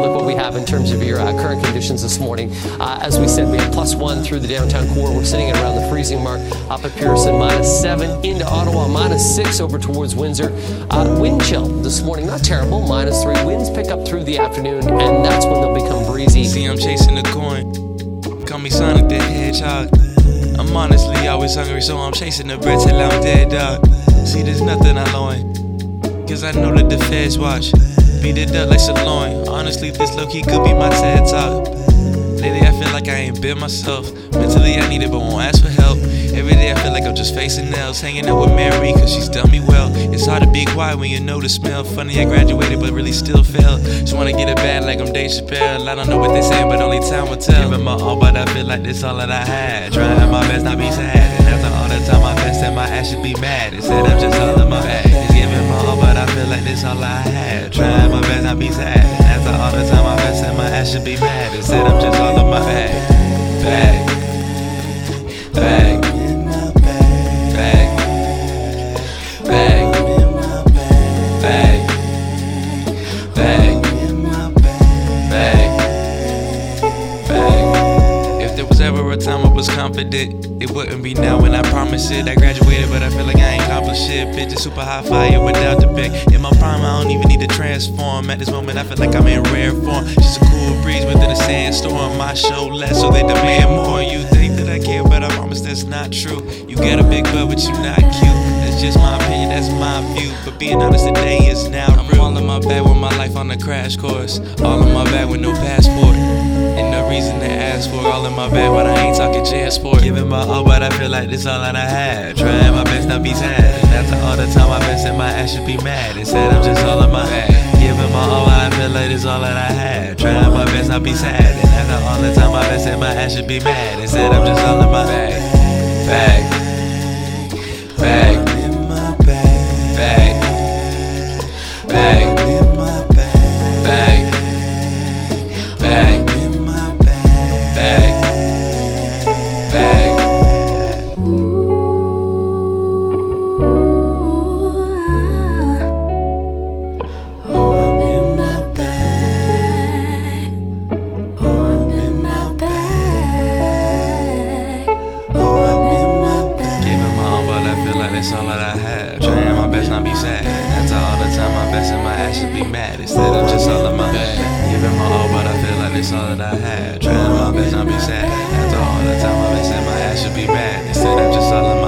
look what we have in terms of your uh, current conditions this morning. Uh, as we said, we have plus one through the downtown core. We're sitting at around the freezing mark up at Pearson, minus seven into Ottawa, minus six over towards Windsor. Uh, wind chill this morning, not terrible, minus three. Winds pick up through the afternoon, and that's when they'll become breezy. See, I'm chasing the coin. Call me Sonic the Hedgehog. I'm honestly always hungry, so I'm chasing the bread till I'm dead, dog. See, there's nothing I loin. Cause I know that the feds watch. Beat it up like sirloin. Honestly, this low key could be my TED talk. Lately, I feel like I ain't been myself. Mentally, I need it, but won't ask for help. Every day, I feel like I'm just facing nails. Hanging out with Mary, cause she's done me well. It's hard to be quiet when you know the smell. Funny, I graduated, but really still failed. Just wanna get it bad like I'm Dave Chappelle. I don't know what they saying, but only time will tell. Giving my all, but I feel like this all that I had. Trying my best, not be sad. And after all the time I invested, my ass should be mad. Instead, I'm just all in my bag. Like this all I had. Trying my best, not be sad. After all the time I invested, my ass should be mad. Instead, I'm just all in my. Bag. Bag. Was confident, it wouldn't be now when I promise it. I graduated, but I feel like I ain't accomplished shit. Bitch, it's super high fire without the big. In my prime, I don't even need to transform. At this moment, I feel like I'm in rare form. Just a cool breeze within a sandstorm. My show less, so they demand more. You think that I care, but I promise that's not true. You got a big butt, but you're not cute. That's just my opinion, that's my view. But being honest, today is now. I'm all in my bag with my life on a crash course. All in my bag with no passport. And no reason to ask for all in my bag, but I ain't transport. Giving my all, but I feel like this all that I had. Trying my best not be sad. After all the time I invested, my ass should be mad. Instead, I'm just all in my bag. Giving my all, but I feel like this all that I had. Trying my best not be sad. And after all the time I invested, my ass should be mad. Instead, I'm just all in my bag. Bag. That I had. Trying my best not be sad. After all the time I invested, my ass should be mad. Instead of